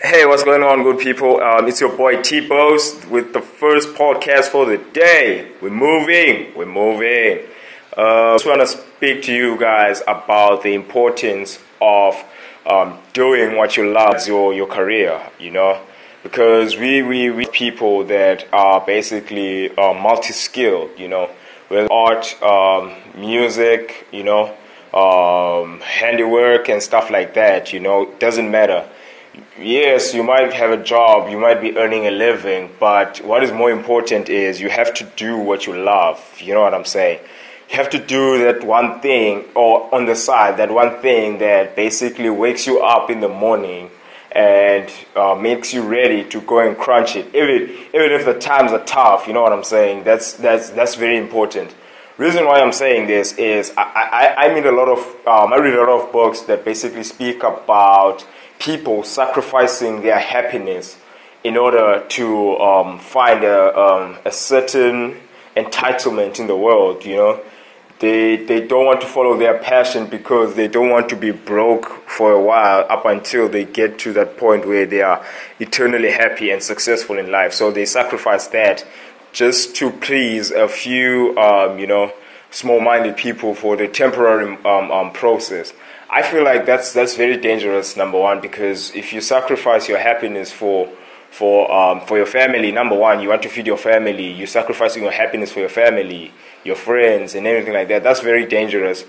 Hey, what's going on, good people? Um, it's your boy T Post with the first podcast for the day. We're moving, we're moving. Uh, just want to speak to you guys about the importance of um, doing what you love your, your career, you know? Because we, we, we people that are basically uh, multi skilled, you know, with art, um, music, you know, um, handiwork, and stuff like that, you know, it doesn't matter yes, you might have a job, you might be earning a living, but what is more important is you have to do what you love. You know what I'm saying? You have to do that one thing, or on the side, that one thing that basically wakes you up in the morning and uh, makes you ready to go and crunch it. Even even if the times are tough, you know what I'm saying. That's that's that's very important. Reason why I'm saying this is I I, I read a lot of um, I read a lot of books that basically speak about people sacrificing their happiness in order to um, find a, um, a certain entitlement in the world, you know. They, they don't want to follow their passion because they don't want to be broke for a while up until they get to that point where they are eternally happy and successful in life. So they sacrifice that just to please a few, um, you know, small minded people for the temporary um, um, process. I feel like that's that's very dangerous. Number one, because if you sacrifice your happiness for for um, for your family, number one, you want to feed your family. You're sacrificing your happiness for your family, your friends, and everything like that. That's very dangerous.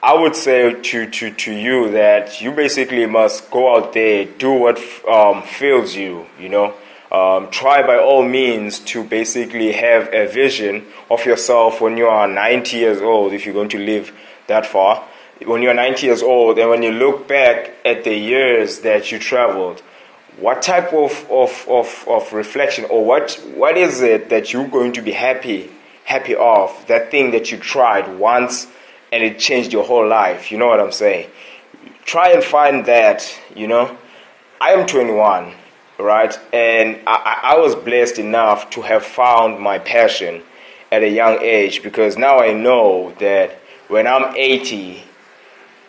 I would say to, to, to you that you basically must go out there, do what um, fills you, you know. Um, try by all means to basically have a vision of yourself when you are 90 years old, if you're going to live that far when you're 90 years old and when you look back at the years that you traveled, what type of, of, of, of reflection or what, what is it that you're going to be happy, happy of? That thing that you tried once and it changed your whole life. You know what I'm saying? Try and find that, you know. I am 21, right? And I, I was blessed enough to have found my passion at a young age because now I know that when I'm 80,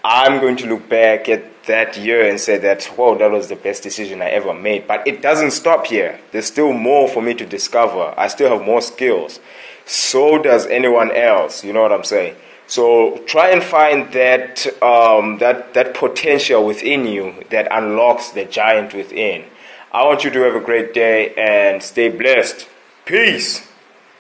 I'm going to look back at that year and say that, whoa, that was the best decision I ever made. But it doesn't stop here. There's still more for me to discover. I still have more skills. So does anyone else. You know what I'm saying? So try and find that um, that that potential within you that unlocks the giant within. I want you to have a great day and stay blessed. Peace.